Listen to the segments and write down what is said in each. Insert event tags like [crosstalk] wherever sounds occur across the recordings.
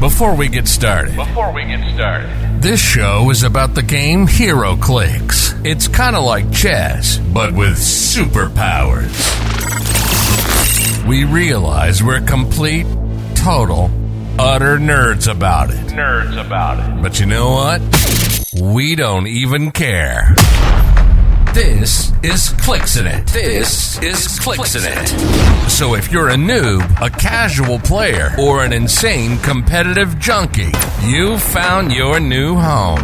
Before we get started, Before we get started, this show is about the game HeroClix. It's kind of like chess, but with superpowers. We realize we're complete, total, utter nerds about it. nerds about it. But you know what? We don't even care. This is Clicksin' It. This is Clicksin' It. So if you're a noob, a casual player, or an insane competitive junkie, you found your new home.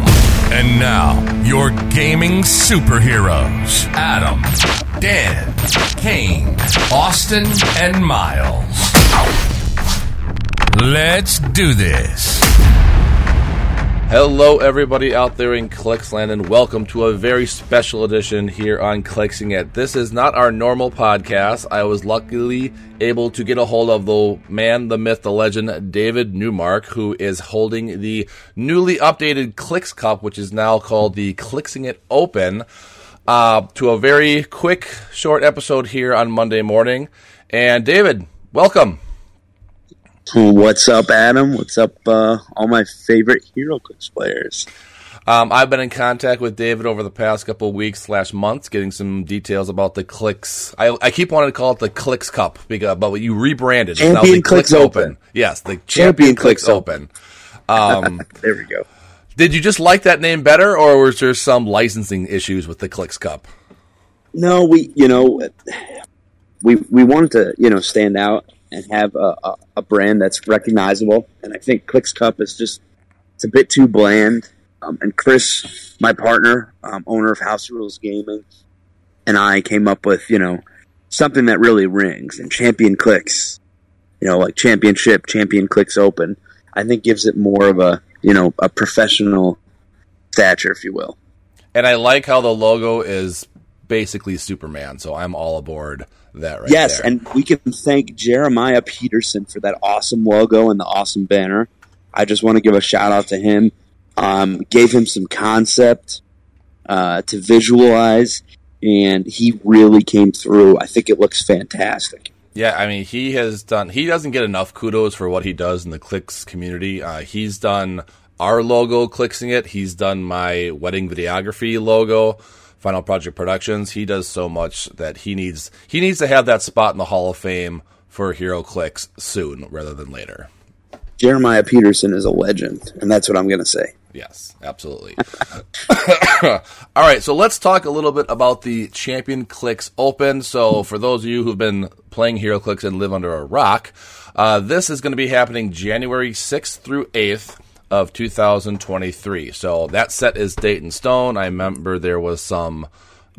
And now, your gaming superheroes Adam, Dan, Kane, Austin, and Miles. Let's do this. Hello, everybody out there in Clicksland, and welcome to a very special edition here on Clicksing It. This is not our normal podcast. I was luckily able to get a hold of the man, the myth, the legend, David Newmark, who is holding the newly updated Clix Cup, which is now called the Clicksing It Open, uh, to a very quick, short episode here on Monday morning. And David, welcome. What's up, Adam? What's up, uh, all my favorite HeroClix players? Um, I've been in contact with David over the past couple of weeks slash months, getting some details about the Clix. I, I keep wanting to call it the Clix Cup, because, but you rebranded. It's now Champion the Clix Open. Yes, the Champion, Champion Clix Clix Open. Um, [laughs] There we go. did you just like that name better, or was there some licensing issues with the Clix Cup? No, we, you know, we we wanted to, you know, stand out and have a, a, a brand that's recognizable, and I think Clix Cup is just it's a bit too bland. Um, and Chris, my partner, um, owner of House Rules Gaming, and I came up with, you know, something that really rings. And Champion Clix, you know, like Championship, Champion Clix Open, I think gives it more of a, you know, a professional stature, if you will. And I like how the logo is basically Superman, so I'm all aboard that right yes, there. and we can thank Jeremiah Peterson for that awesome logo and the awesome banner. I just want to give a shout out to him. Um, gave him some concept uh, to visualize, and he really came through. I think it looks fantastic. Yeah, I mean, he has done. He doesn't get enough kudos for what he does in the Clix community. Uh, he's done our logo, Clicksing it. He's done my wedding videography logo, Final Project Productions. He does so much that he needs. He needs to have that spot in the Hall of Fame for HeroClix soon, rather than later. Jeremiah Peterson is a legend, and that's what I'm going to say. Yes, absolutely. [coughs] All right, so let's talk a little bit about the Champion Clix Open. So, for those of you who've been playing HeroClix and live under a rock, uh, this is going to be happening January 6th through 8th of 2023. So, that set is date in stone. I remember there was some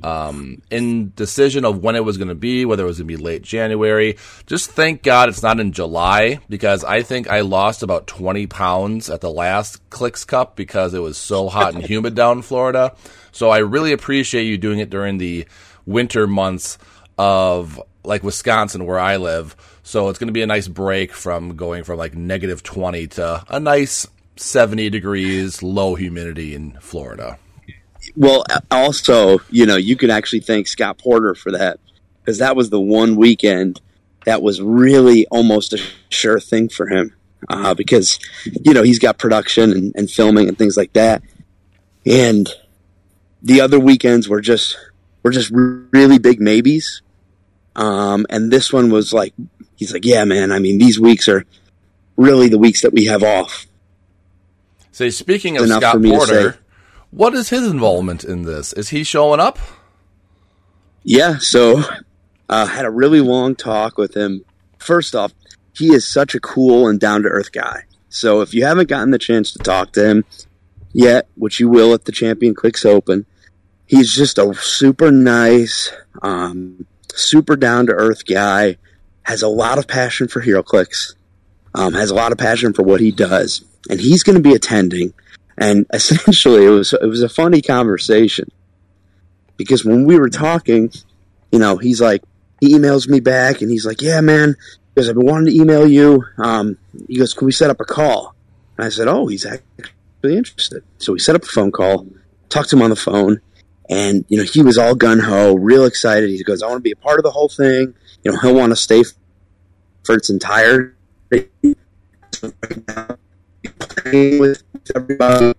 um, indecision of when it was going to be, whether it was going to be late January. Just thank God it's not in July because I think I lost about 20 pounds at the last Clix Cup because it was so hot and humid [laughs] down in Florida. So I really appreciate you doing it during the winter months of like Wisconsin where I live. So it's going to be a nice break from going from like negative 20 to a nice 70 degrees, low humidity in Florida. Well, also, you know, you can actually thank Scott Porter for that because that was the one weekend that was really almost a sure thing for him uh, because, you know, he's got production and, and filming and things like that. And the other weekends were just were just really big maybes. Um, and this one was like, he's like, yeah, man. I mean, these weeks are really the weeks that we have off. So speaking of Scott for me to Porter, what is his involvement in this? Is he showing up? Yeah, so uh, had a really long talk with him. First off, he is such a cool and down to earth guy. So if you haven't gotten the chance to talk to him yet, which you will at the Champion Clix Open, he's just a super nice, um, super down to earth guy. Has a lot of passion for HeroClix. Um, has a lot of passion for what he does, and he's going to be attending. And [laughs] essentially, it was it was a funny conversation because when we were talking, you know, he's like, he emails me back and he's like, yeah, man, because I've been wanting to email you. Um, he goes, can we set up a call? And I said, oh, he's actually interested. So we set up a phone call, talked to him on the phone, and, you know, he was all gun ho, real excited. He goes, I want to be a part of the whole thing. You know, he'll want to stay for its entire hanging with everybody,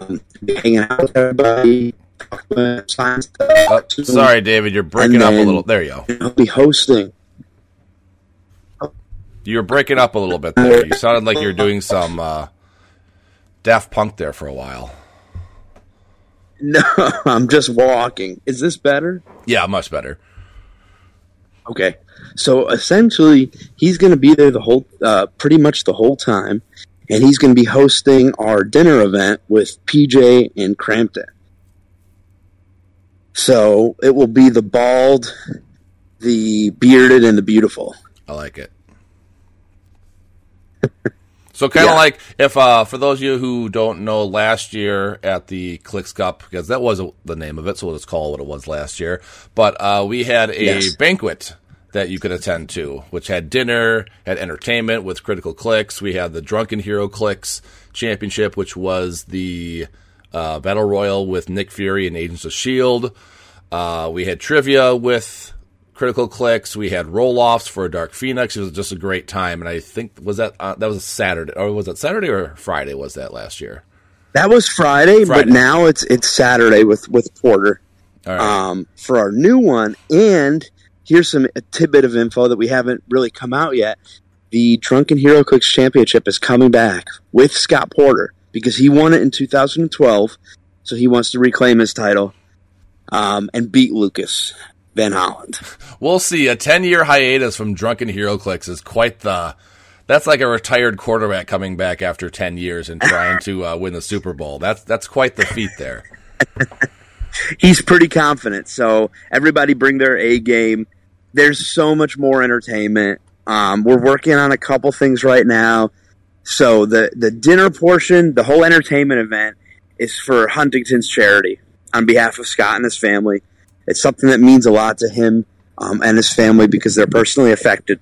um, hanging out with everybody. talking about science Oh, sorry, David, you're breaking And up a little. There you go. I'll be hosting. You're breaking up a little bit there. You sounded like you were doing some uh, Daft Punk there for a while. No, [laughs] I'm just walking. Is this better? Yeah, much better. Okay. So essentially, he's going to be there the whole, uh, pretty much the whole time, and he's going to be hosting our dinner event with PJ and Crampton. So it will be the bald, the bearded, and the beautiful. I like it. [laughs] So kind of Yeah. like if uh, for those of you who don't know, last year at the Clix Cup because that was the name of it, so let's call it what it was last year. But uh, we had a Yes. banquet that you could attend to, which had dinner, had entertainment with Critical Clicks. We had the Drunken HeroClix Championship, which was the uh, Battle Royal with Nick Fury and Agents of Shield. Uh, we had trivia with Critical Clicks. We had roll offs for Dark Phoenix. It was just a great time, and I think was that uh, that was a Saturday or was it Saturday or Friday? Was that last year? That was Friday, Friday. but now it's it's Saturday with with Porter. All right. um, for our new one. And here's some a tidbit of info that we haven't really come out yet. The Drunken HeroClix Championship is coming back with Scott Porter because he won it in 2012, so he wants to reclaim his title um, and beat Lucas Van Holland. We'll see. A 10 year hiatus from Drunken HeroClix is quite the. That's like a retired quarterback coming back after 10 years and trying to uh, win the Super Bowl. That's that's quite the feat there. [laughs] He's pretty confident, so everybody bring their A game. There's so much more entertainment. Um, we're working on a couple things right now. So the the dinner portion, the whole entertainment event, is for Huntington's charity on behalf of Scott and his family. It's something that means a lot to him um, and his family because they're personally affected,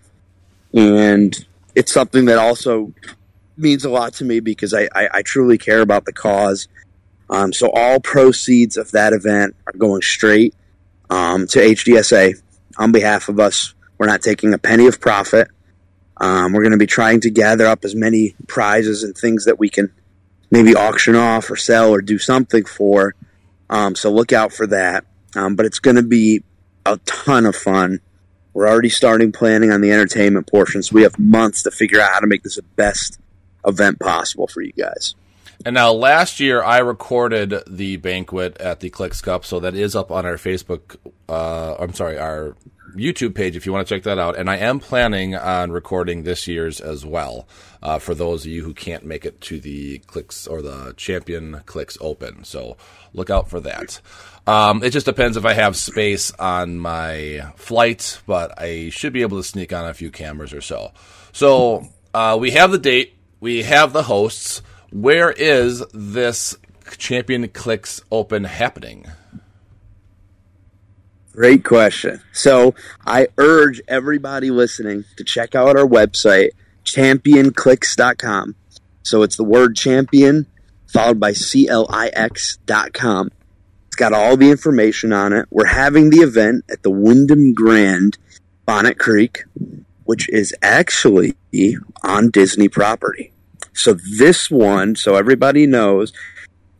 and it's something that also means a lot to me because I, I, I truly care about the cause. Um, so all proceeds of that event are going straight um, to HDSA on behalf of us. We're not taking a penny of profit. Um, we're going to be trying to gather up as many prizes and things that we can maybe auction off or sell or do something for. Um, so look out for that. Um, but it's going to be a ton of fun. We're already starting planning on the entertainment portion, so we have months to figure out how to make this the best event possible for you guys. And now, last year I recorded the banquet at the Clix Cup, so that is up on our Facebook. Uh, I'm sorry, our YouTube page if you want to check that out. And I am planning on recording this year's as well uh, for those of you who can't make it to the Clix or the Champion Clix Open. So look out for that. Um, it just depends if I have space on my flight, but I should be able to sneak on a few cameras or so. So uh, we have the date, we have the hosts. Where is this Champion Clix Open happening? Great question. So I urge everybody listening to check out our website, championclix.com. So it's the word champion followed by C-L-I-X dot com. It's got all the information on it. We're having the event at the Wyndham Grand Bonnet Creek, which is actually on Disney property. So this one, so everybody knows,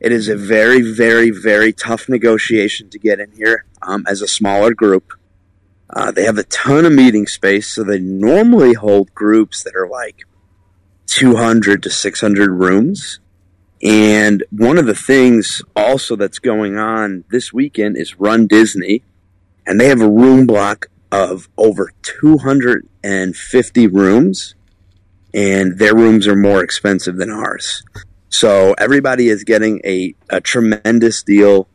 it is a very, very, very tough negotiation to get in here um, as a smaller group. Uh, they have a ton of meeting space, so they normally hold groups that are like 200 to 600 rooms. And one of the things also that's going on this weekend is Run Disney, and they have a room block of over 250 rooms, and their rooms are more expensive than ours. So everybody is getting a, a tremendous deal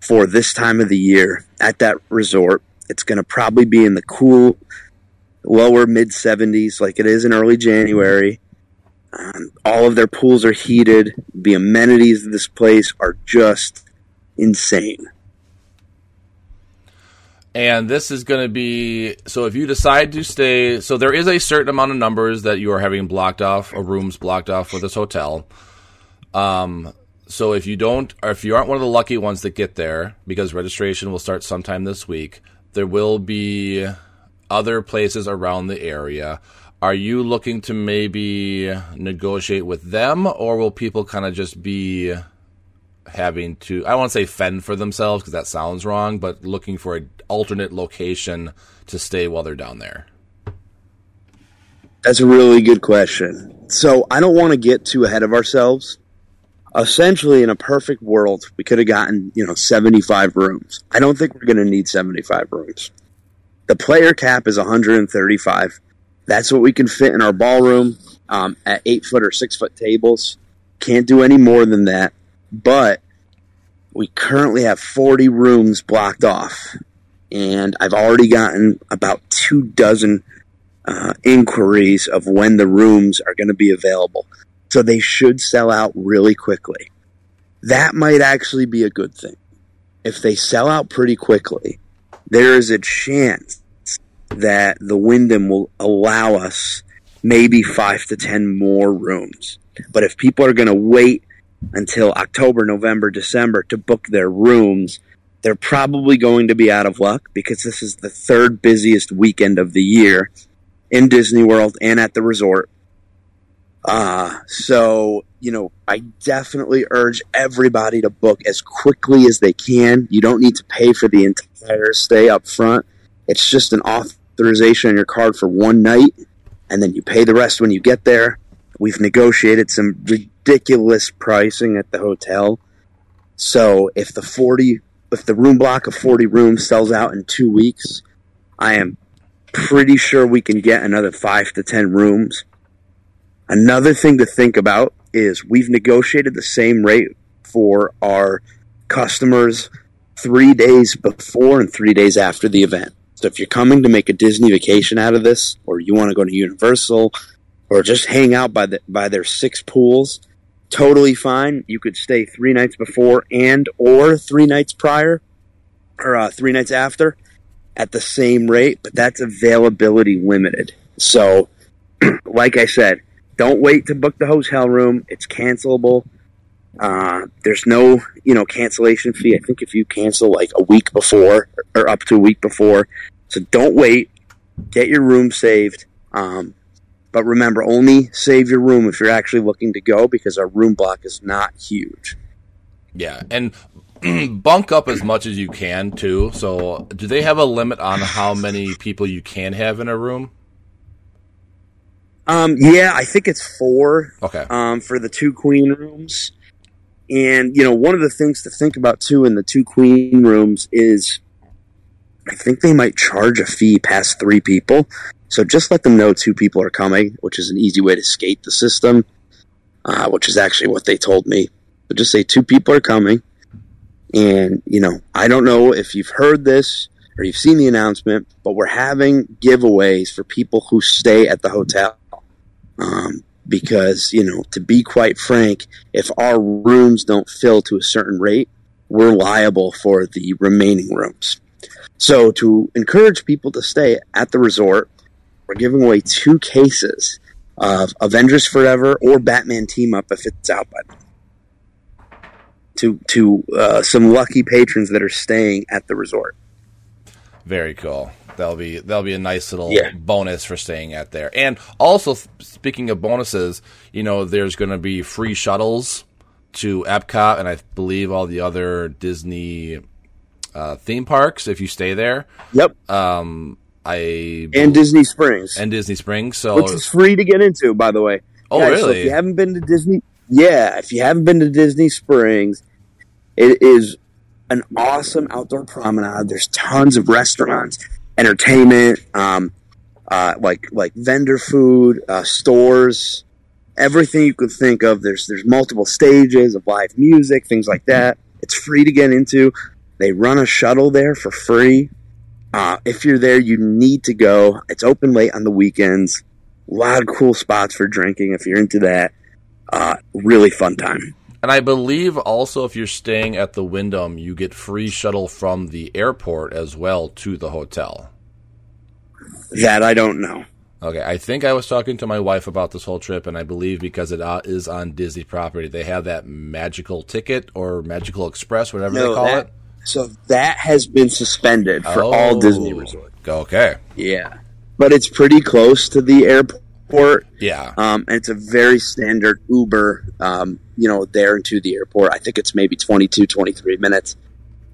for this time of the year at that resort. It's going to probably be in the cool lower mid 70s like it is in early January. Um, all of their pools are heated. The amenities of this place are just insane. And this is going to be so if you decide to stay, so there is a certain amount of numbers that you are having blocked off, or rooms blocked off for this hotel. Um, so if you don't, or if you aren't one of the lucky ones that get there, because registration will start sometime this week, there will be other places around the area. Are you looking to maybe negotiate with them, or will people kind of just be having to? I to say fend for themselves because that sounds wrong, but looking for an alternate location to stay while they're down there. That's a really good question. So I don't want to get too ahead of ourselves. Essentially, in a perfect world, we could have gotten, you know, 75 rooms. I don't think we're going to need 75 rooms. The player cap is 135. That's what we can fit in our ballroom um, at eight foot or six foot tables. Can't do any more than that. But we currently have 40 rooms blocked off. And I've already gotten about two dozen uh, inquiries of when the rooms are going to be available. So they should sell out really quickly. That might actually be a good thing. If they sell out pretty quickly, there is a chance that the Wyndham will allow us maybe five to ten more rooms. But if people are going to wait until October, November, December to book their rooms, they're probably going to be out of luck because this is the third busiest weekend of the year in Disney World and at the resort. Uh, so, you know, I definitely urge everybody to book as quickly as they can. You don't need to pay for the entire stay up front. It's just an authorization on your card for one night, and then you pay the rest when you get there. We've negotiated some ridiculous pricing at the hotel. So if the 40 if the room block of 40 rooms sells out in 2 weeks, I am pretty sure we can get another 5 to 10 rooms. Another thing to think about is we've negotiated the same rate for our customers 3 days before and 3 days after the event. So if you're coming to make a Disney vacation out of this or you want to go to Universal or just hang out by the by their six pools, totally fine. You could stay three nights before and or three nights prior or uh, three nights after at the same rate, but that's availability limited. So, [clears throat] like I said, don't wait to book the hotel room. It's cancelable. Uh, there's no, you know, cancellation fee. I think if you cancel like a week before or up to a week before, so don't wait. Get your room saved. Um, but remember, only save your room if you're actually looking to go because our room block is not huge. Yeah, and [clears throat] bunk up as much as you can too. So, do they have a limit on how many people you can have in a room? Um, yeah, I think it's four. Okay. Um, for the two queen rooms, and you know, one of the things to think about too in the two queen rooms is, I think they might charge a fee past three people. So just let them know two people are coming, which is an easy way to skate the system, uh, which is actually what they told me. But just say two people are coming. And, you know, I don't know if you've heard this or you've seen the announcement, but we're having giveaways for people who stay at the hotel. Um, because, you know, to be quite frank, if our rooms don't fill to a certain rate, we're liable for the remaining rooms. So to encourage people to stay at the resort, we're giving away two cases of Avengers Forever or Batman Team Up if it's out by then. To to uh, some lucky patrons that are staying at the resort. Very cool. That'll be that'll be a nice little Yeah. bonus for staying at there. And also, speaking of bonuses, you know, there's going to be free shuttles to Epcot and I believe all the other Disney uh, theme parks if you stay there. Yep, I and Disney Springs, and Disney Springs. So which is free to get into, by the way. Oh, Guys, So really? if you haven't been to Disney, yeah, if you haven't been to Disney Springs, it is an awesome outdoor promenade. There's tons of restaurants, entertainment, um, uh, like like vendor food, uh, stores, everything you could think of. There's there's multiple stages of live music, things like that. It's free to get into. They run a shuttle there for free. Uh, if you're there, you need to go. It's open late on the weekends. A lot of cool spots for drinking if you're into that. Uh, really fun time. And I believe also if you're staying at the Wyndham, you get free shuttle from the airport as well to the hotel. That I don't know. Okay, I think I was talking to my wife about this whole trip, and I believe because it uh, is on Disney property, they have that magical ticket or magical express, whatever they call that, it. So that has been suspended for all Oh. Disney resorts. Okay, Yeah. But it's pretty close to the airport. airport. Yeah. Um, and it's a very standard Uber, um, you know, there and to the airport. I think it's maybe 22, 23 minutes.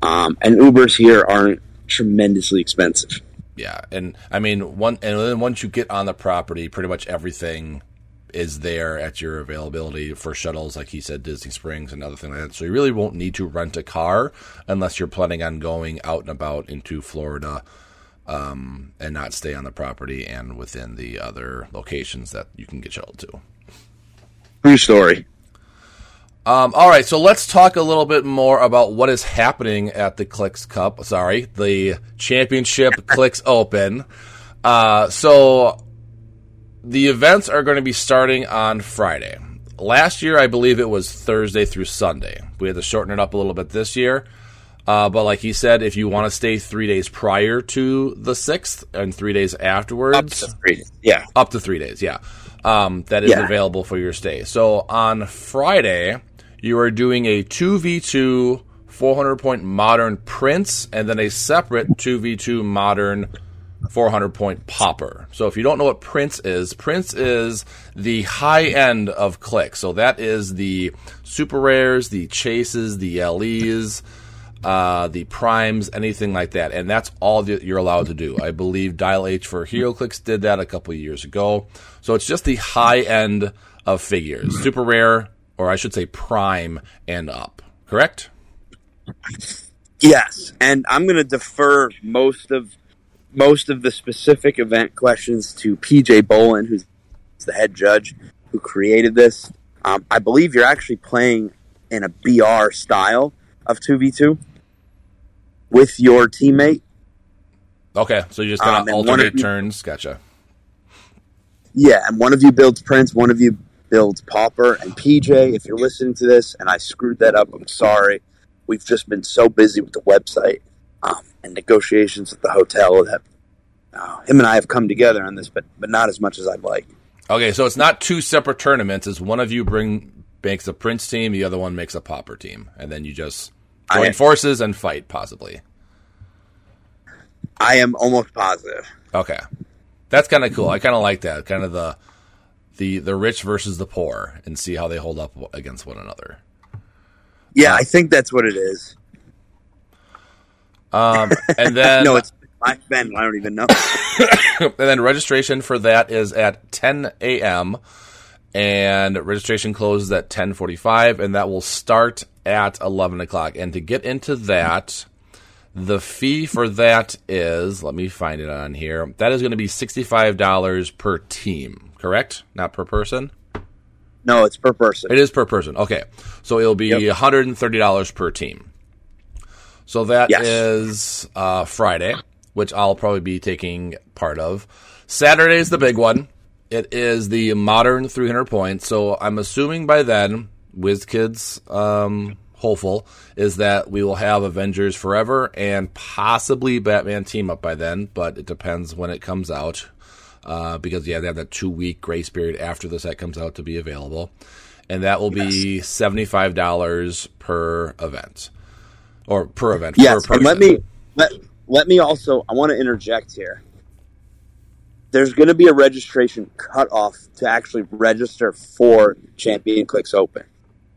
Um, and Ubers here aren't tremendously expensive. Yeah, and I mean, one and then once you get on the property, pretty much everything is there at your availability for shuttles, like he said, Disney Springs and other things like that. So you really won't need to rent a car unless you're planning on going out and about into Florida, um, and not stay on the property and within the other locations that you can get shuttled to. True story. Um, all right, so let's talk a little bit more about what is happening at the Clix Cup. Sorry, the Championship [laughs] Clix Open. Uh, so the events are going to be starting on Friday. Last year, I believe it was Thursday through Sunday. We had to shorten it up a little bit this year. Uh, but like he said, if you want to stay three days prior to the sixth and three days afterwards, Up to three. Yeah. up to three days, yeah. Um, that is Yeah. available for your stay. So on Friday, you are doing a 2v2 400 point modern Prince and then a separate 2v2 modern 400 point pauper. So if you don't know what Prince is, Prince is the high end of click. So that is the super rares, the chases, the LEs, uh, the primes, anything like that. And that's all that you're allowed to do. I believe Dial H for HeroClix did that a couple of years ago. So it's just the high end of figures, super rare, or I should say prime and up. Correct? Yes, and I'm going to defer most of most of the specific event questions to PJ Bolin, who's the head judge who created this. Um, I believe you're actually playing in a BR style of two v two with your teammate. Okay, so you just kind Um, of alternate you- turns. Gotcha. Yeah, and one of you builds Prince, one of you builds Pauper, and PJ. If you're listening to this and I screwed that up, I'm sorry. We've just been so busy with the website and negotiations at the hotel that uh, him and I have come together on this, but but not as much as I'd like. Okay, so it's not two separate tournaments. It's one of you bring makes a Prince team, the other one makes a Pauper team, and then you just join I- forces and fight, possibly. I am almost positive. Okay, that's kind of cool. I kind of like that, kind of the the the rich versus the poor, and see how they hold up against one another. Yeah, I think that's what it is. Um, [laughs] and then no, it's Black Ben. I don't even know. [coughs] and then registration for that is at 10 a.m. and registration closes at 10:45, and that will start at 11 o'clock. And to get into that, the fee for that is let me find it on here. That is going to be $65 per team, correct? Not per person. no, it's per person. It is per person. Okay. So it'll be Yep. $130 per team. So that is Yes. uh, Friday, which I'll probably be taking part of. Saturday is the big one. It is the modern 300 points. So I'm assuming by then, WizKids um, hopeful is that we will have Avengers Forever and possibly Batman Team Up by then, but it depends when it comes out uh, because yeah, they have that two week grace period after the set comes out to be available, and that will be seventy five dollars per event or per event. Yes, per and let me let let me also. I want to interject here. There's going to be a registration cutoff to actually register for Champion Clix Open.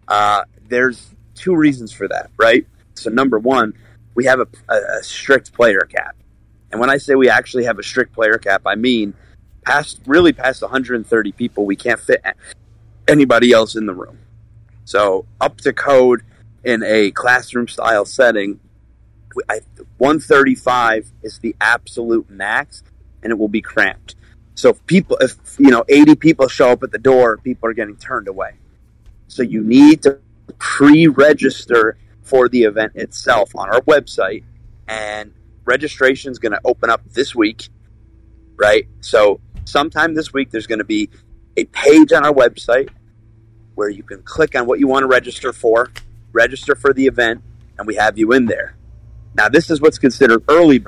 Uh, there's two reasons for that, right? So number one, we have a, a, a strict player cap, and when I say we actually have a strict player cap, I mean past really past 130 people, we can't fit anybody else in the room. So up to code in a classroom style setting, I, 135 is the absolute max, and it will be cramped. So if people, if you know, 80 people show up at the door, people are getting turned away. So you need to pre-register for the event itself on our website, and registration is going to open up this week, right? So sometime this week, there's going to be a page on our website where you can click on what you want to register for, register for the event, and we have you in there. Now, this is what's considered early.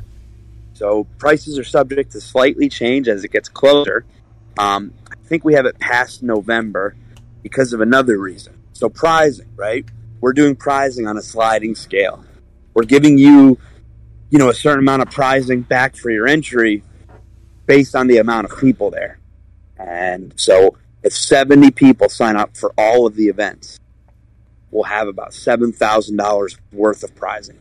So prices are subject to slightly change as it gets closer. Um, I think we have it past November because of another reason. So pricing, right? We're doing pricing on a sliding scale. We're giving you, you know, a certain amount of pricing back for your entry based on the amount of people there. And so if 70 people sign up for all of the events, we'll have about $7,000 worth of prizing.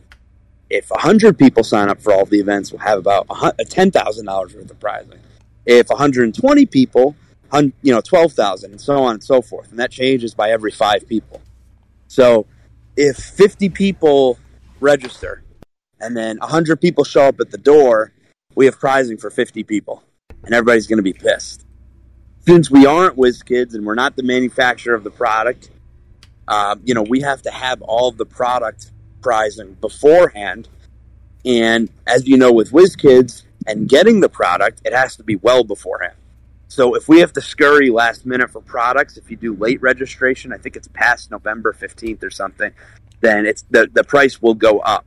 If 100 people sign up for all the events, we'll have about $10,000 worth of prizing. If 120 people, you know, 12,000 and so on and so forth. And that changes by every five people. So if 50 people register and then 100 people show up at the door, we have prizing for 50 people. And everybody's going to be pissed. Since we aren't WizKids and we're not the manufacturer of the product, uh, you know, we have to have all the product pricing beforehand. And as you know, with WizKids and getting the product, it has to be well beforehand. So if we have to scurry last minute for products, if you do late registration, I think it's past November 15th or something, then it's the, the price will go up.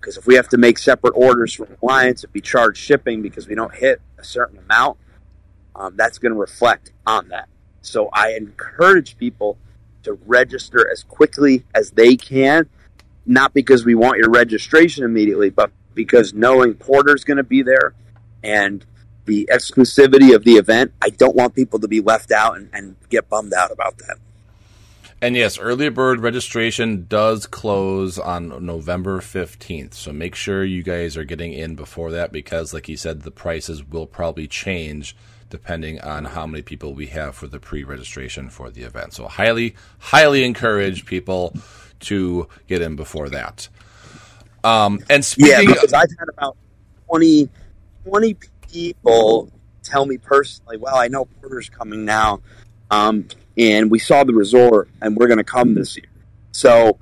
Because if we have to make separate orders from clients, if we charge shipping because we don't hit a certain amount, um, that's going to reflect on that. So I encourage people to register as quickly as they can, not because we want your registration immediately, but because knowing Porter's going to be there and the exclusivity of the event, I don't want people to be left out and, and get bummed out about that. And yes, early bird registration does close on November 15th. So make sure you guys are getting in before that because, like you said, the prices will probably change depending on how many people we have for the pre registration for the event. So, highly, highly encourage people to get in before that. Um, and speaking yeah, because I've had about 20, 20 people tell me personally, well, I know Porter's coming now, um, and we saw the resort, and we're going to come this year. So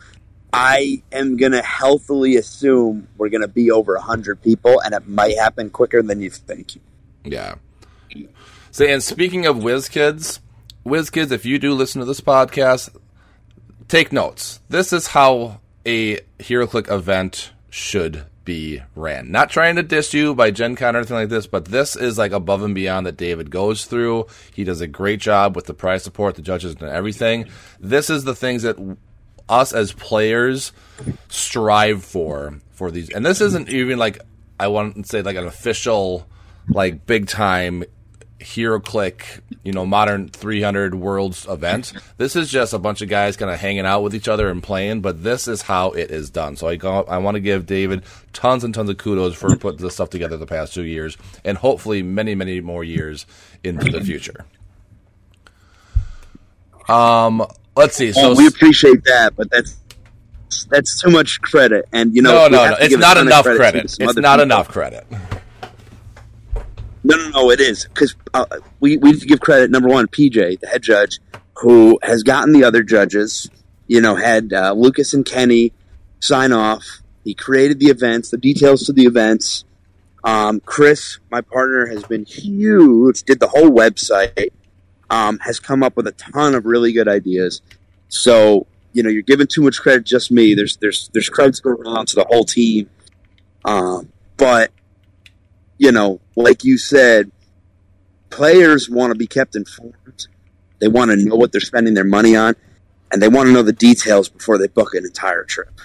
I am going to healthily assume we're going to be over 100 people, and it might happen quicker than you think. Yeah. So, and speaking of WizKids, WizKids, if you do listen to this podcast, take notes. This is how a HeroClick event should be ran. Not trying to diss you by Gen Con or anything like this, but this is like above and beyond that David goes through. He does a great job with the prize support, the judges, and everything. This is the things that us as players strive for for these. And this isn't even like I want to say like an official like big time HeroClick, you know, modern 300 worlds event. [laughs] This is just a bunch of guys kind of hanging out with each other and playing, but this is how it is done. So I go, I want to give David tons and tons of kudos for putting this stuff together the past two years, and hopefully many, many more years into the future. Um, let's see. So well, we appreciate that, but that's that's too much credit, and you know, no, no, no, it's not enough credit. credit. It's not people. enough credit. No, no, no, it is because uh, we we to give credit. Number one, PJ, the head judge, who has gotten the other judges. You know, had uh, Lucas and Kenny sign off. He created the events, the details to the events. Um, Chris, my partner, has been huge. Did the whole website. Um, has come up with a ton of really good ideas. So you know, you're giving too much credit just me. There's there's there's credits go around to the whole team. Um, but you know, like you said, players want to be kept informed. They want to know what they're spending their money on, and they want to know the details before they book an entire trip.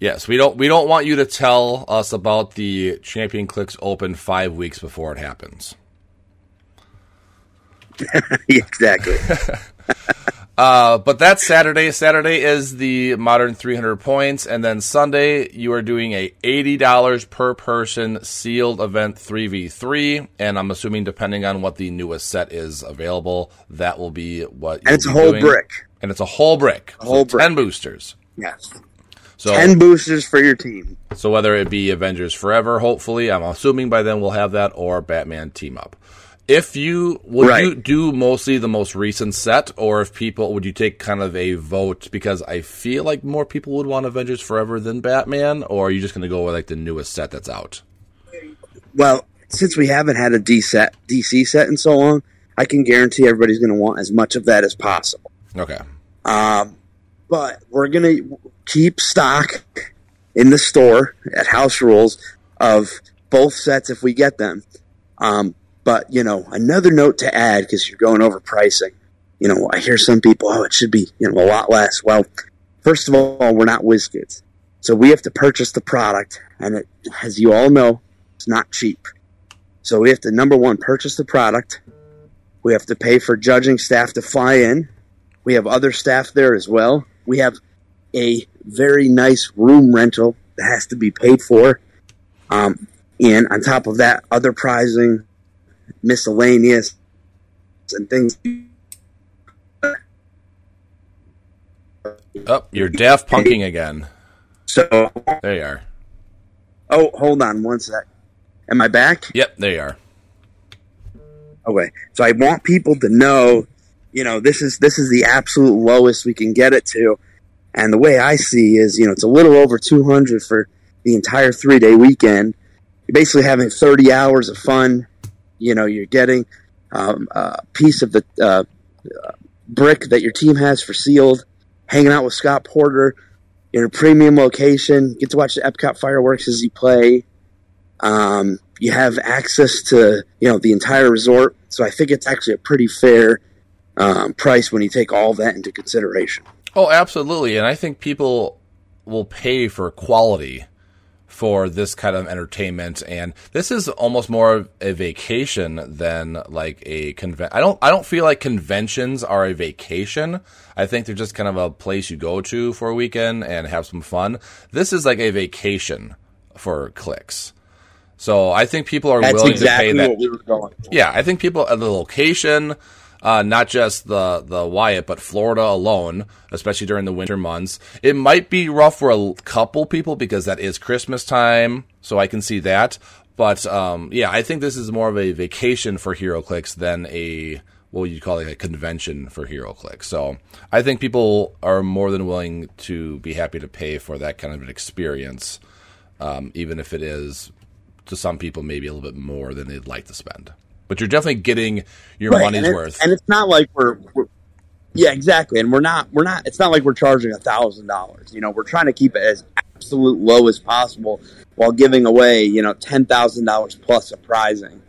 Yes, we don't we don't want you to tell us about the Champion Clix Open five weeks before it happens. [laughs] exactly. [laughs] Uh, but that's Saturday. Saturday is the modern 300 points, and then Sunday you are doing a $80 per person sealed event 3v3, and I'm assuming depending on what the newest set is available, that will be what. And it's a whole doing. brick. And it's a whole brick. A whole brick. Ten boosters. Yes. So, 10 boosters for your team. So whether it be Avengers Forever, hopefully, I'm assuming by then we'll have that, or Batman Team Up if you would right. you do mostly the most recent set or if people would you take kind of a vote? Because i feel like more people would want avengers forever than batman or are you just going to go with like the newest set that's out? Well since we haven't had a D set, dc set in so long i can guarantee everybody's going to want as much of that as possible. Okay. Um, but we're going to keep stock in the store at house rules of both sets if we get them. Um, but, you know, another note to add because you're going over pricing. You know, I hear some people, oh, it should be, you know, a lot less. Well, first of all, we're not WizKids. So we have to purchase the product. And it, as you all know, it's not cheap. So we have to, number one, purchase the product. We have to pay for judging staff to fly in. We have other staff there as well. We have a very nice room rental that has to be paid for. Um, and on top of that, other pricing, miscellaneous, and things. Oh, you're Daft Punking again. So, There you are. oh, hold on one sec. Am I back? Yep, there you are. Okay. So I want people to know, you know, this is this is the absolute lowest we can get it to. And the way I see is, you know, it's a little over 200 for the entire 3-day weekend. You're basically having 30 hours of fun. You know, you're getting um, a piece of the uh, brick that your team has for sealed, hanging out with Scott Porter in a premium location, get to watch the Epcot fireworks as you play. Um, you have access to you know the entire resort, so I think it's actually a pretty fair um, price when you take all that into consideration. Oh, absolutely. And I think people will pay for quality for this kind of entertainment and this is almost more of a vacation than like a convention. I don't I don't feel like conventions are a vacation. I think they're just kind of a place you go to for a weekend and have some fun. This is like a vacation for clicks. So I think people are That's willing exactly to pay that what we were going. For. yeah, I think people at the location, uh, not just the the Wyatt, but Florida alone, especially during the winter months. It might be rough for a couple people because that is Christmas time, so I can see that. But um, yeah, I think this is more of a vacation for HeroClix than a what would you call it a convention for HeroClix. So I think people are more than willing to be happy to pay for that kind of an experience, um, even if it is to some people maybe a little bit more than they'd like to spend. But you're definitely getting your Right, money's and worth. and it's not like we're, we're yeah exactly. And we're not we're not it's not like we're charging a thousand dollars. You know we're trying to keep it as absolute low as possible while giving away you know ten thousand dollars plus a prizing.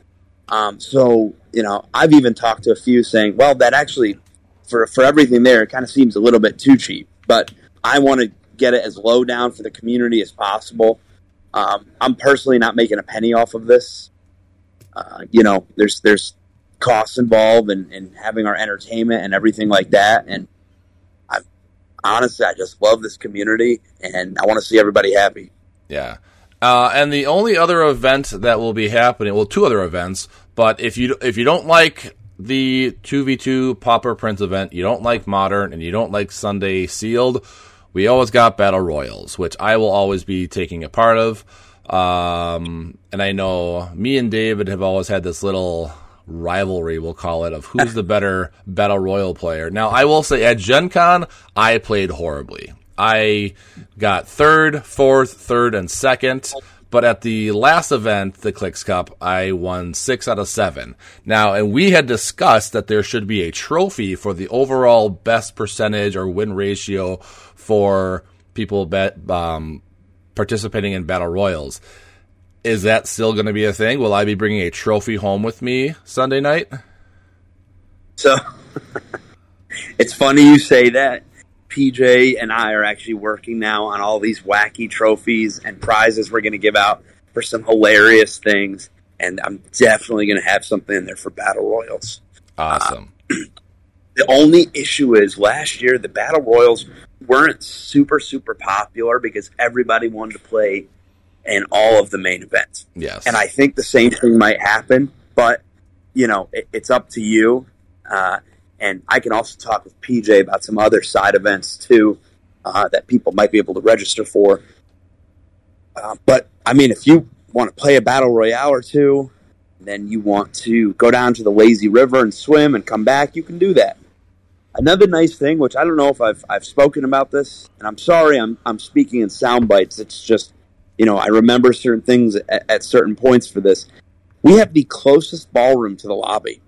Um, so you know i've even talked to a few saying well that actually for for everything there it kind of seems a little bit too cheap. But i want to get it as low down for the community as possible. Um, i'm personally not making a penny off of this uh, you know, there's there's costs involved in, in having our entertainment and everything like that. And I honestly, I just love this community, and I want to see everybody happy. Yeah. Uh, and the only other event that will be happening, well, two other events, but if you if you don't like the two v two Pauper Prince event, you don't like Modern, and you don't like Sunday Sealed, we always got Battle Royals, which I will always be taking a part of. Um, and I know me and David have always had this little rivalry, we'll call it, of who's the better Battle Royal player. Now, I will say at Gen Con, I played horribly. I got third, fourth, third, and second. But at the last event, the Clix Cup, I won six out of seven. Now, and we had discussed that there should be a trophy for the overall best percentage or win ratio for people bet, um, participating in battle royals. Is that still going to be a thing? Will I be bringing a trophy home with me Sunday night? So [laughs] it's funny you say that. PJ and I are actually working now on all these wacky trophies and prizes we're going to give out for some hilarious things. And I'm definitely going to have something in there for battle royals. Awesome. Uh, [clears throat] the only issue is last year the battle royals weren't super super popular because everybody wanted to play in all of the main events. yes. And I think the same thing might happen, but you know, it, it's up to you. Uh, and I can also talk with PJ about some other side events too uh, that people might be able to register for. Uh, but I mean, if you want to play a battle royale or two, then you want to go down to the lazy river and swim and come back, you can do that. Another nice thing, which I don't know if I've I've spoken about this, and I'm sorry, I'm I'm speaking in sound bites. It's just, you know, I remember certain things at, at certain points for this. We have the closest ballroom to the lobby,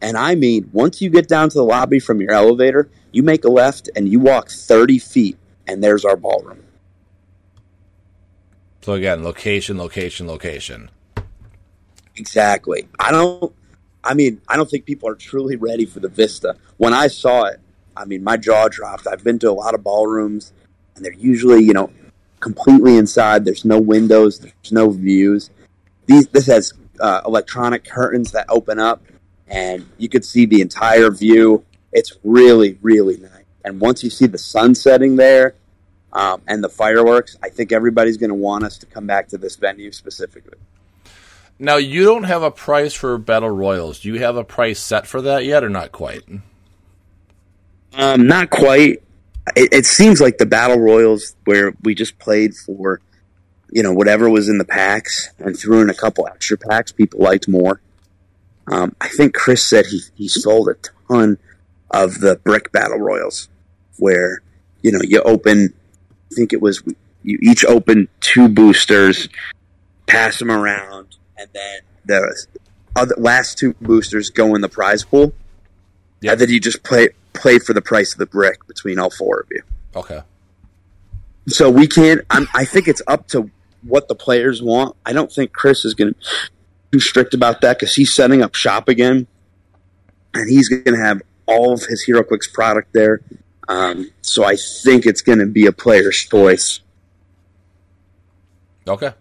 and I mean, once you get down to the lobby from your elevator, you make a left and you walk 30 feet, and there's our ballroom. so again, location, location, location. Exactly. I don't. I mean, I don't think people are truly ready for the vista. When I saw it, I mean, my jaw dropped. I've been to a lot of ballrooms, and they're usually, you know, completely inside. There's no windows. There's no views. These this has uh, electronic curtains that open up, and you could see the entire view. It's really, really nice. And once you see the sun setting there um, and the fireworks, I think everybody's going to want us to come back to this venue specifically. Now, you don't have a price for Battle Royals. Do you have a price set for that yet, or not quite? Um, not quite. It, it seems like the Battle Royals, where we just played for, you know, whatever was in the packs and threw in a couple extra packs, people liked more. Um, I think Chris said he, he sold a ton of the brick battle royals, where you know you open. I think it was you each open two boosters, pass them around, and then the other last two boosters go in the prize pool. Yeah, and then you just play play for the price of the brick between all four of you. Okay. So we can't. I'm, I think it's up to what the players want. I don't think Chris is going to too strict about that because he's setting up shop again, and he's going to have all of his HeroClix product there. Um, so I think it's going to be a player's choice. Okay.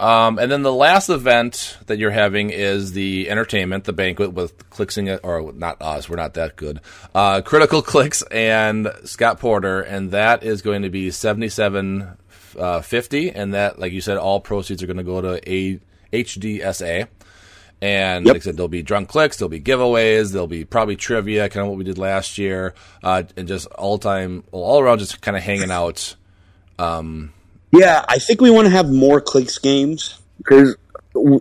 Um, and then the last event that you're having is the entertainment, the banquet with Clixing it, or not us, we're not that good. Uh, Critical Clix and Scott Porter, and that is going to be seventy-seven uh, fifty, and that, like you said, all proceeds are going to go to a HDSA. And yep. like I said, there'll be drunk Clix, there'll be giveaways, there'll be probably trivia, kind of what we did last year, uh, and just all time, all around, just kind of hanging out. Um, yeah, I think we want to have more Clix games because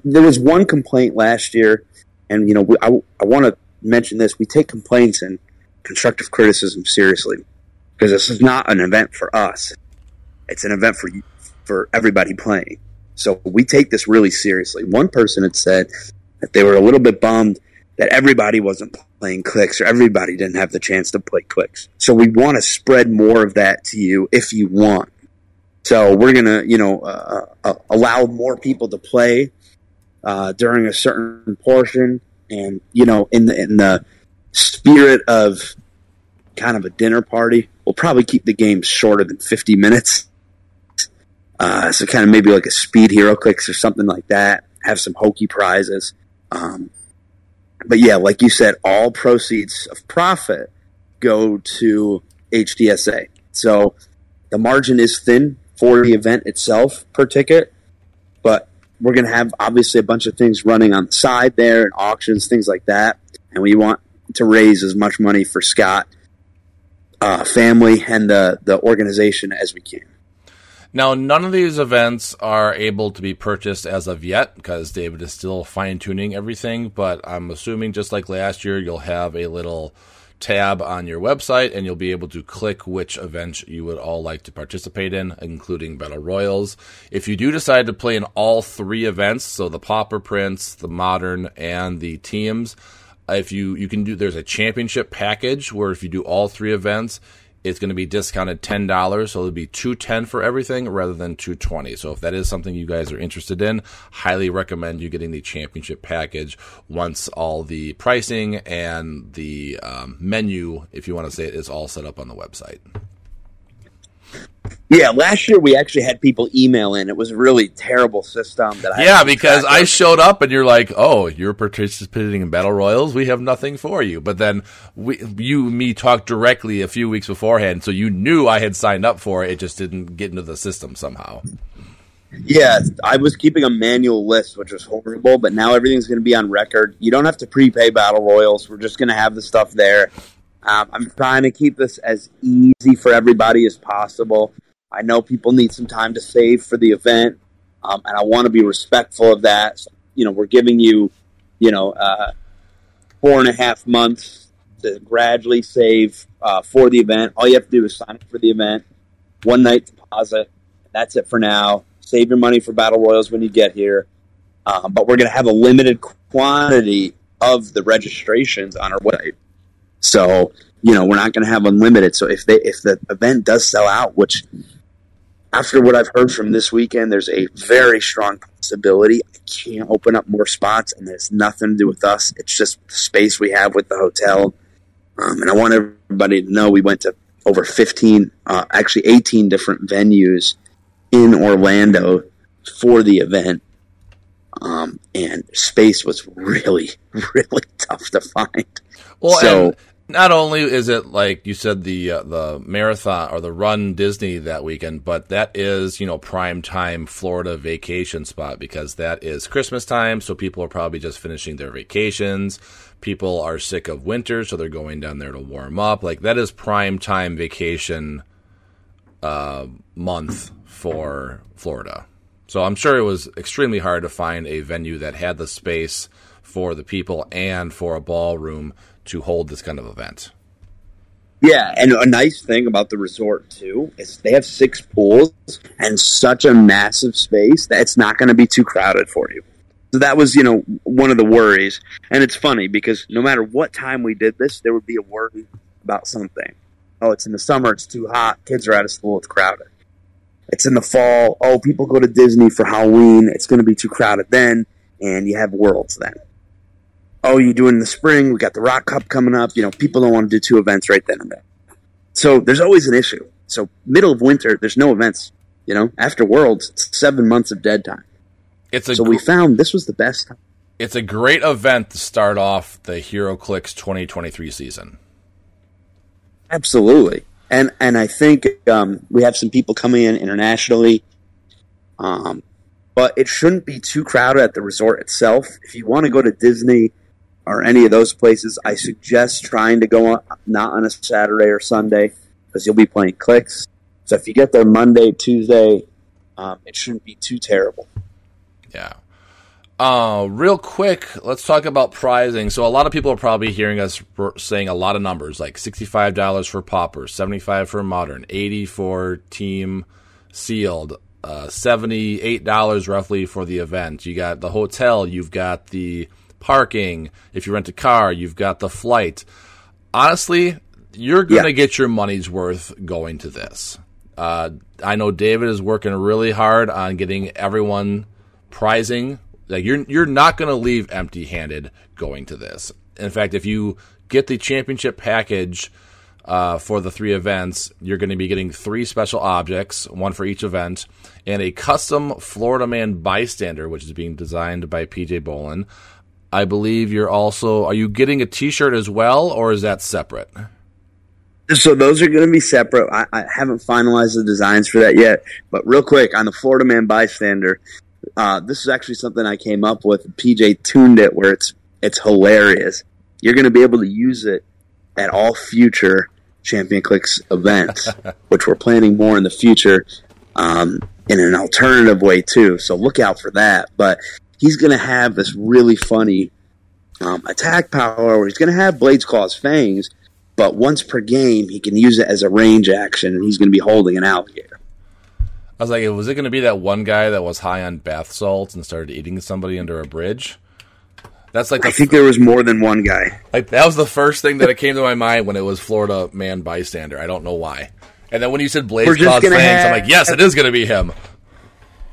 there was one complaint last year, and you know, we, I, I want to mention this: we take complaints and constructive criticism seriously because this is not an event for us; it's an event for for everybody playing. So we take this really seriously. One person had said that they were a little bit bummed that everybody wasn't playing Clix or everybody didn't have the chance to play Clix. So we want to spread more of that to you if you want. So we're going to, you know, uh, uh, allow more people to play uh, during a certain portion. And, you know, in the, in the spirit of kind of a dinner party, we'll probably keep the game shorter than 50 minutes. Uh, so kind of maybe like a speed HeroClix or something like that. Have some hokey prizes. Um, but yeah, like you said, all proceeds of profit go to HDSA. So the margin is thin for the event itself per ticket, but we're going to have obviously a bunch of things running on the side there and auctions, things like that. And we want to raise as much money for Scott, uh, family, and the, the organization as we can. Now, none of these events are able to be purchased as of yet because David is still fine tuning everything. But I'm assuming, just like last year, you'll have a little tab on your website and you'll be able to click which events you would all like to participate in, including Battle Royals. If you do decide to play in all three events, so the Pauper Prince, the Modern, and the Teams, if you you can do there's a championship package where if you do all three events it's going to be discounted ten dollars, so it'll be two ten for everything rather than two twenty. So if that is something you guys are interested in, highly recommend you getting the championship package once all the pricing and the um, menu, if you want to say it, is all set up on the website. Yeah, last year we actually had people email in. It was a really terrible system that I Yeah, because I showed up and you're like, "Oh, you're participating in battle royals. We have nothing for you." But then we, you and me talked directly a few weeks beforehand, so you knew I had signed up for it. It just didn't get into the system somehow. Yeah, I was keeping a manual list, which was horrible. But now everything's going to be on record. You don't have to prepay battle royals. We're just going to have the stuff there. Um, I'm trying to keep this as easy for everybody as possible. I know people need some time to save for the event, um, and I want to be respectful of that. So, you know, we're giving you, you know, uh, four and a half months to gradually save uh, for the event. All you have to do is sign up for the event, one night deposit. That's it for now. Save your money for battle royals when you get here. Um, but we're going to have a limited quantity of the registrations on our website. So, you know, we're not going to have unlimited. So if they if the event does sell out, which after what I've heard from this weekend, there's a very strong possibility I can't open up more spots, and there's nothing to do with us. It's just the space we have with the hotel. Um, and I want everybody to know we went to over 15, uh, actually 18 different venues in Orlando for the event. um, and space was really, [laughs] really tough to find. Well, So- and not only is it like you said the uh, the marathon or the run Disney that weekend, but that is you know prime time Florida vacation spot because that is Christmas time, so people are probably just finishing their vacations. People are sick of winter, so they're going down there to warm up. Like that is prime time vacation uh, month for Florida. So I'm sure it was extremely hard to find a venue that had the space for the people and for a ballroom to hold this kind of event. Yeah, and a nice thing about the resort too is they have six pools and such a massive space that it's not going to be too crowded for you. So that was, you know, one of the worries. And it's funny because no matter what time we did this, there would be a worry about something. Oh, it's in the summer, it's too hot, kids are out of school, it's crowded. It's in the fall, oh, people go to Disney for Halloween, it's going to be too crowded then, and you have worlds then. Oh, you do it in the spring, we got the Rock Cup coming up, you know, people don't want to do two events right then and there. So there's always an issue. So middle of winter, there's no events. You know, after Worlds, it's seven months of dead time. It's a So we found this was the best time. it's a great event to start off the HeroClix 2023 season. Absolutely. And and I think um, we have some people coming in internationally. Um, but it shouldn't be too crowded at the resort itself. If you want to go to Disney or any of those places, I suggest trying to go on, not on a Saturday or Sunday because you'll be playing Clix. So if you get there Monday, Tuesday, um, it shouldn't be too terrible. Yeah. Uh, real quick, let's talk about pricing. So a lot of people are probably hearing us saying a lot of numbers, like sixty-five dollars for Pauper, seventy-five for Modern, eighty for Team Sealed, uh, seventy-eight dollars roughly for the event. You got the hotel, you've got the parking. If you rent a car, you've got the flight. Honestly, you're going to Yeah. get your money's worth going to this. Uh, I know David is working really hard on getting everyone prizing. Like you're you're not going to leave empty-handed going to this. In fact, if you get the championship package uh, for the three events, you're going to be getting three special objects, one for each event, and a custom Florida Man bystander, which is being designed by PJ Bolin. I believe you're also are you getting a T-shirt as well, or is that separate? So those are going to be separate. I, I haven't finalized the designs for that yet. But real quick on the Florida Man bystander, uh, this is actually something I came up with. PJ tuned it where it's it's hilarious. You're going to be able to use it at all future Champion Clix events, [laughs] which we're planning more in the future um, in an alternative way too. So look out for that. But he's going to have this really funny um, attack power where he's going to have Blades Claw's fangs, but once per game he can use it as a range action, and he's going to be holding an alligator. I was like, was it going to be that one guy that was high on bath salts and started eating somebody under a bridge? That's like I think there was more than one guy. Like that was the first thing that it came to my mind when it was Florida man bystander. I don't know why. And then when you said Blaze Claw's fangs, I'm like, yes, it is going to be him.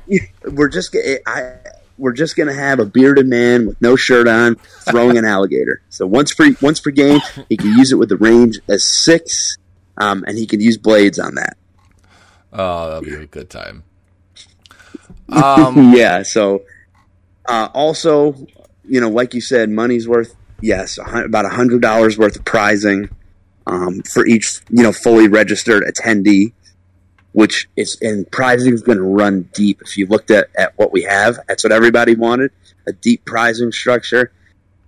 [laughs] We're just I we're just going to have a bearded man with no shirt on throwing an alligator. So once per once per game, he can use it with the range as six, um, and he can use blades on that. Oh, that'll be a good time. [laughs] Um, yeah. So uh, also, you know, like you said, money's worth. Yes, about a hundred dollars worth of prizing um, for each, you know, fully registered attendee. Which is and prizing is going to run deep. If you looked at, at what we have, that's what everybody wanted a deep prizing structure.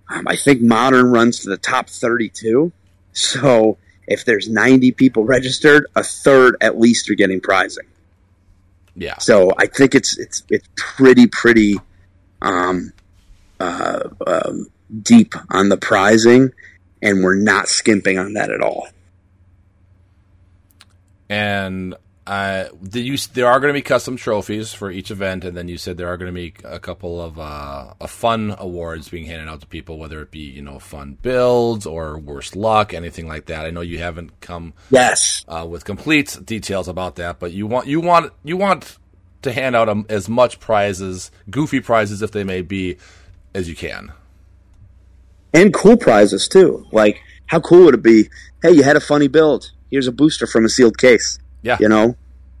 Um, I think modern runs to the top thirty-two. So if there's ninety people registered, a third at least are getting prizing. yeah. So I think it's it's it's pretty pretty um, uh, um, deep on the prizing, and we're not skimping on that at all. And uh, did you? There are going to be custom trophies for each event, and then you said there are going to be a couple of uh, a fun awards being handed out to people, whether it be you know fun builds or worst luck, anything like that. I know you haven't come Yes, uh, with complete details about that, but you want you want you want to hand out um, as much prizes, goofy prizes if they may be, as you can. and cool prizes too. Like how cool would it be? Hey, you had a funny build. Here's a booster from a sealed case. Yeah, You know,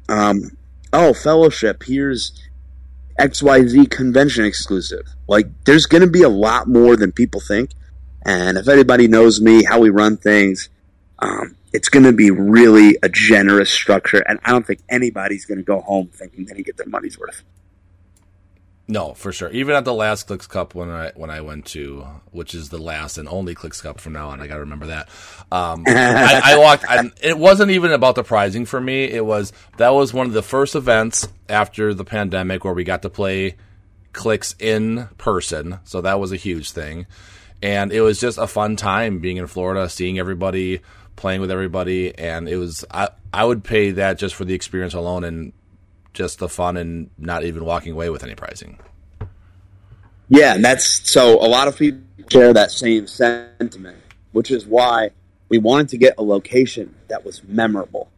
um, oh fellowship. Here's XYZ convention exclusive. Like, there's going to be a lot more than people think. And if anybody knows me, how we run things, um, it's going to be really a generous structure. And I don't think anybody's going to go home thinking they didn't get their money's worth. No, for sure. Even at the last Clix Cup when I when I went to, which is the last and only Clix Cup from now on, I got to remember that. Um, I, I walked. and it wasn't even about the prizing for me. It was that was one of the first events after the pandemic where we got to play Clix in person. So that was a huge thing, and it was just a fun time being in Florida, seeing everybody, playing with everybody, and it was. I I would pay that just for the experience alone and just the fun and not even walking away with any pricing. Yeah, and that's so a lot of people share that same sentiment, which is why we wanted to get a location that was memorable.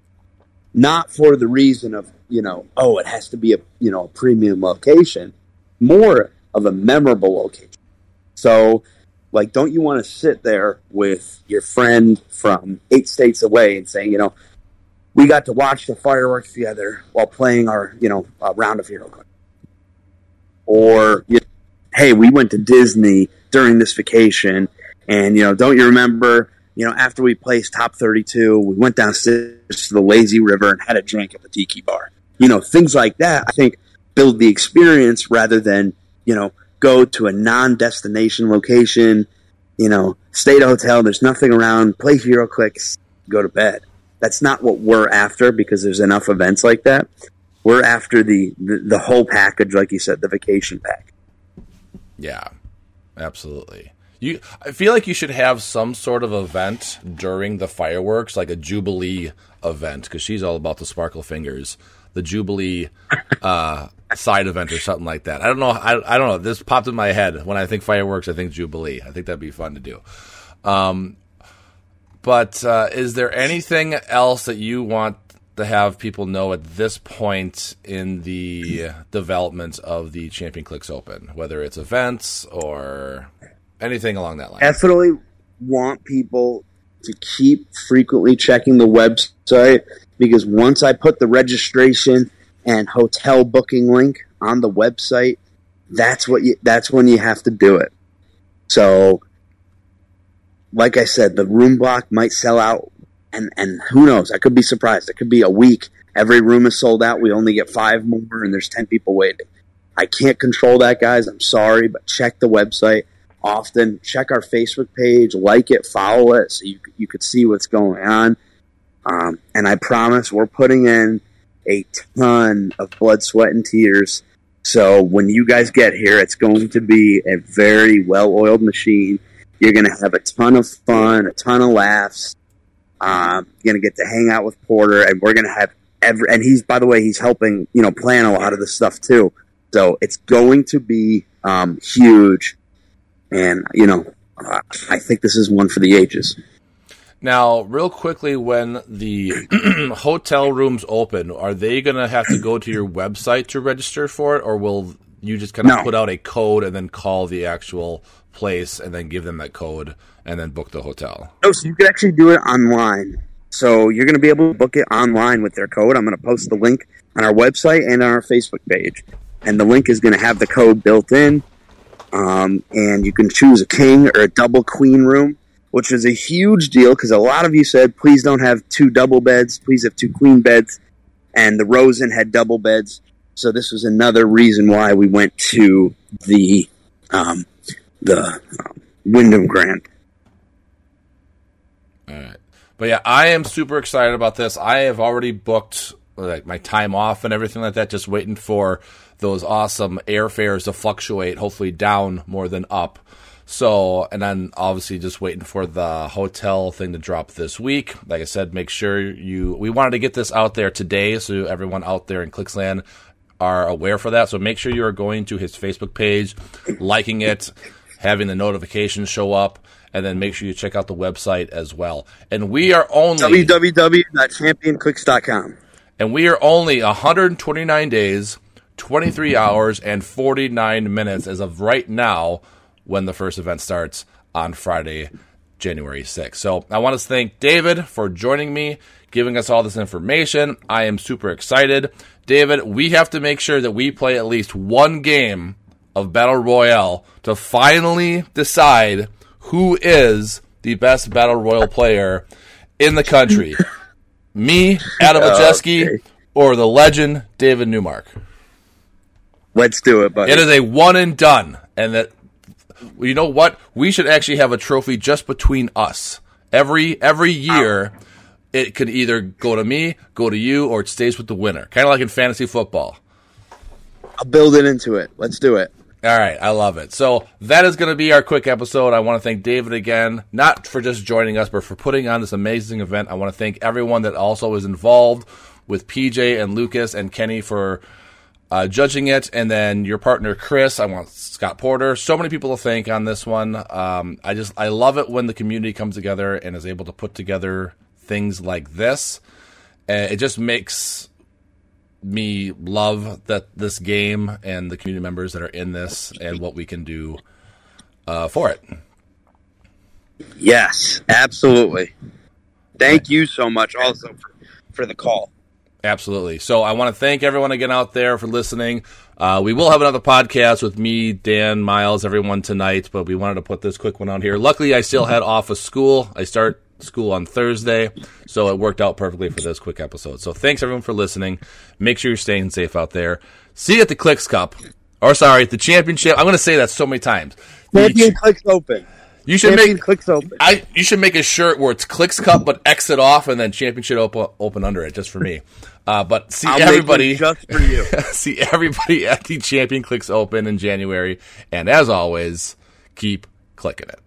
Not for the reason of, you know, oh, it has to be a, you know, a premium location, more of a memorable location. So, like, don't you want to sit there with your friend from eight states away and saying, you know, we got to watch the fireworks together while playing our, you know, uh, round of HeroClix. Or, you know, hey, we went to Disney during this vacation, and you know, don't you remember? You know, after we placed top thirty-two, we went downstairs to the lazy river and had a drink at the tiki bar. You know, things like that. I think build the experience rather than you know go to a non-destination location. You know, stay at a hotel. There's nothing around. Play HeroClix. Go to bed that's not what we're after because there's enough events like that. We're after the, the, the whole package, like you said, the vacation pack. Yeah, absolutely. You, I feel like you should have some sort of event during the fireworks, like a Jubilee event, because she's all about the sparkle fingers. The Jubilee [laughs] uh, side event or something like that. I don't know. I, I don't know. This popped in my head when I think fireworks. I think Jubilee. I think that'd be fun to do. Um, but uh, is there anything else that you want to have people know at this point in the development of the Champion Clix Open, whether it's events or anything along that line? Definitely want people to keep frequently checking the website because once I put the registration and hotel booking link on the website, that's what you, that's when you have to do it. So like I said, the room block might sell out, and and who knows? I could be surprised. It could be a week. Every room is sold out. We only get five more, and there's ten people waiting. I can't control that, guys. I'm sorry, but check the website often. Check our Facebook page, like it, follow it, so you you could see what's going on. Um, and I promise, we're putting in a ton of blood, sweat, and tears. So when you guys get here, it's going to be a very well-oiled machine you're going to have a ton of fun, a ton of laughs. Um, you're going to get to hang out with Porter, and we're going to have every. And he's, by the way, he's helping you know plan a lot of the stuff too. So it's going to be um, huge, and you know, uh, I think this is one for the ages. Now, real quickly, when the [clears throat] hotel rooms open, are they going to have to go to your website to register for it, or will you just kind of no. put out a code and then call the actual place and then give them that code and then book the hotel. Oh, so you can actually do it online. So you're going to be able to book it online with their code. I'm going to post the link on our website and on our Facebook page. And the link is going to have the code built in. Um, and you can choose a king or a double queen room, which is a huge deal because a lot of you said, please don't have two double beds, please have two queen beds. And the Rosen had double beds. So this was another reason why we went to the um, the Wyndham Grand. All right, but yeah, I am super excited about this. I have already booked like my time off and everything like that. Just waiting for those awesome airfares to fluctuate, hopefully down more than up. So, and then obviously just waiting for the hotel thing to drop this week. Like I said, make sure you, we wanted to get this out there today so everyone out there in Clixland are aware for that. So make sure you are going to his Facebook page, liking it, having the notifications show up, and then make sure you check out the website as well. And we are only www.championclix.com. And we are only 129 days, 23 hours, and 49 minutes as of right now when the first event starts on Friday, January 6th. So I want to thank David for joining me, giving us all this information. I am super excited. David, we have to make sure that we play at least one game of Battle Royale to finally decide who is the best Battle Royale player in the country. [laughs] Me, Adam Majeski, Okay. or the legend David Newmark. Let's do it, buddy. It is a one and done, and that you know what? We should actually have a trophy just between us. Every every year, it could either go to me, go to you, or it stays with the winner. Kind of like in fantasy football. I'll build it into it. Let's do it. All right, I love it. So that is going to be our quick episode. I want to thank David again, not for just joining us, but for putting on this amazing event. I want to thank everyone that also was involved with PJ and Lucas and Kenny for uh, judging it, and then your partner Chris. I want Scott Porter. So many people to thank on this one. Um, I just I love it when the community comes together and is able to put together things like this. Uh, it just makes me love that this game and the community members that are in this and what we can do uh, for it. Yes, absolutely. Thank you so much also for, for the call. Absolutely. So I want to thank everyone again out there for listening. Uh, we will have another podcast with me, Dan, Miles, everyone tonight, but we wanted to put this quick one out here. Luckily, I still had off of school. I start school on Thursday, so it worked out perfectly for this quick episode. So thanks everyone for listening. Make sure you're staying safe out there. See you at the Clix Cup, or sorry, the championship. I'm going to say that so many times. Champion Clix open. You should Champion make Clix open. I you should make a shirt where it's Clix Cup but exit off and then championship open, open under it just for me. Uh, but see I'll everybody just for you. [laughs] see everybody at the Champion Clix Open in January, and as always, keep Clixing it.